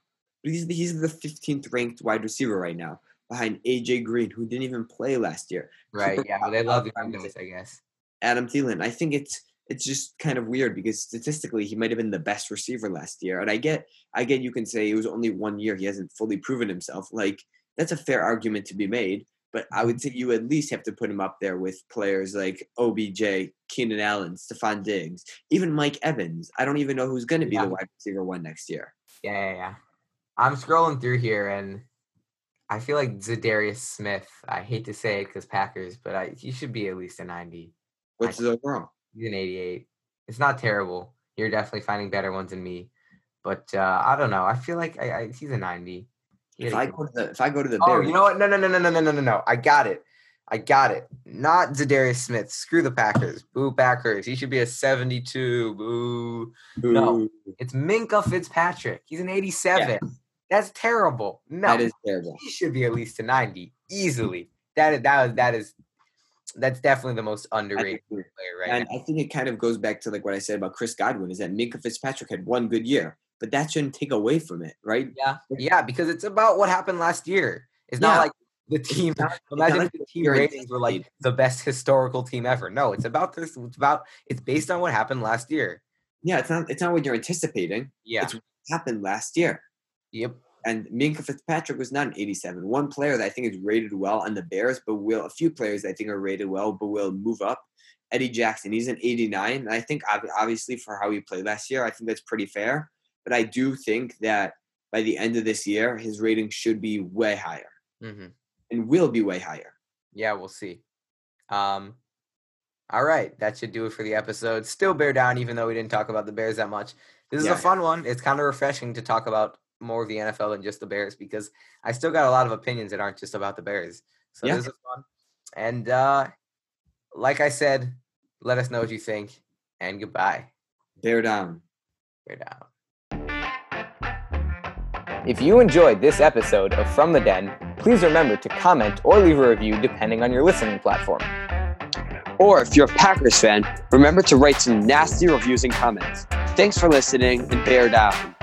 Speaker 2: But he's, he's the 15th ranked wide receiver right now, behind AJ Green, who didn't even play last year.
Speaker 3: Right. Yeah. They love the I guess.
Speaker 2: Adam Thielen. I think it's it's just kind of weird because statistically he might have been the best receiver last year. And I get I get you can say it was only one year, he hasn't fully proven himself. Like that's a fair argument to be made. But I would mm-hmm. say you at least have to put him up there with players like OBJ, Keenan Allen, Stefon Diggs, even Mike Evans. I don't even know who's going to be
Speaker 3: Yeah.
Speaker 2: the wide receiver one next year.
Speaker 3: Yeah, yeah, yeah. I'm scrolling through here and I feel like Za'Darius Smith. I hate to say it because Packers, but I, he should be at least a 90.
Speaker 2: What's his overall?
Speaker 3: He's an 88. It's not terrible. You're definitely finding better ones than me. But uh, I don't know. I feel like I, I, he's a 90. He
Speaker 2: If I go to the if I go to the
Speaker 3: Oh,
Speaker 2: Bears,
Speaker 3: you know what? No, no, no, no, no, no, no, no, no. I got it. I got it. Not Za'Darius Smith. Screw the Packers. Boo Packers. He should be a 72. Boo. no. It's Minkah Fitzpatrick. He's an 87. That's terrible. No.
Speaker 2: that is terrible.
Speaker 3: he should be at least a 90 easily. That is that is that is that's definitely the most underrated player right
Speaker 2: And
Speaker 3: now.
Speaker 2: I think it kind of goes back to like what I said about Chris Godwin is that Minkah Fitzpatrick had one good year, but that shouldn't take away from it, right?
Speaker 3: Yeah, yeah, because it's about what happened last year. It's not like the team.
Speaker 2: not-
Speaker 3: Imagine
Speaker 2: like
Speaker 3: the team ratings were like the best historical team ever. No, it's about this. It's about it's based on what happened last year.
Speaker 2: Yeah, it's not it's not what you're anticipating.
Speaker 3: Yeah.
Speaker 2: It's what happened last year.
Speaker 3: Yep.
Speaker 2: And Minkah Fitzpatrick was not an 87. One player that I think is rated well on the Bears, but will a few players I think are rated well, but will move up. Eddie Jackson, he's an 89. And I think obviously for how he played last year, I think that's pretty fair. But I do think that by the end of this year, his rating should be way higher
Speaker 3: hmm
Speaker 2: and will be way higher.
Speaker 3: Yeah, we'll see. Um, all right, that should do it for the episode. Still bear down, even though we didn't talk about the Bears that much. This is
Speaker 2: Yeah.
Speaker 3: a fun one. It's kind of refreshing to talk about more of the NFL than just the Bears because I still got a lot of opinions that aren't just about the Bears. So
Speaker 2: Yeah.
Speaker 3: this is fun. And uh, like I said, let us know what you think, and goodbye.
Speaker 2: Bear down.
Speaker 4: Bear down.
Speaker 3: If you enjoyed this episode of From the Den, please remember to comment or leave a review depending on your listening platform.
Speaker 2: Or if you're a Packers fan, remember to write some nasty reviews and comments. Thanks for listening and bear down.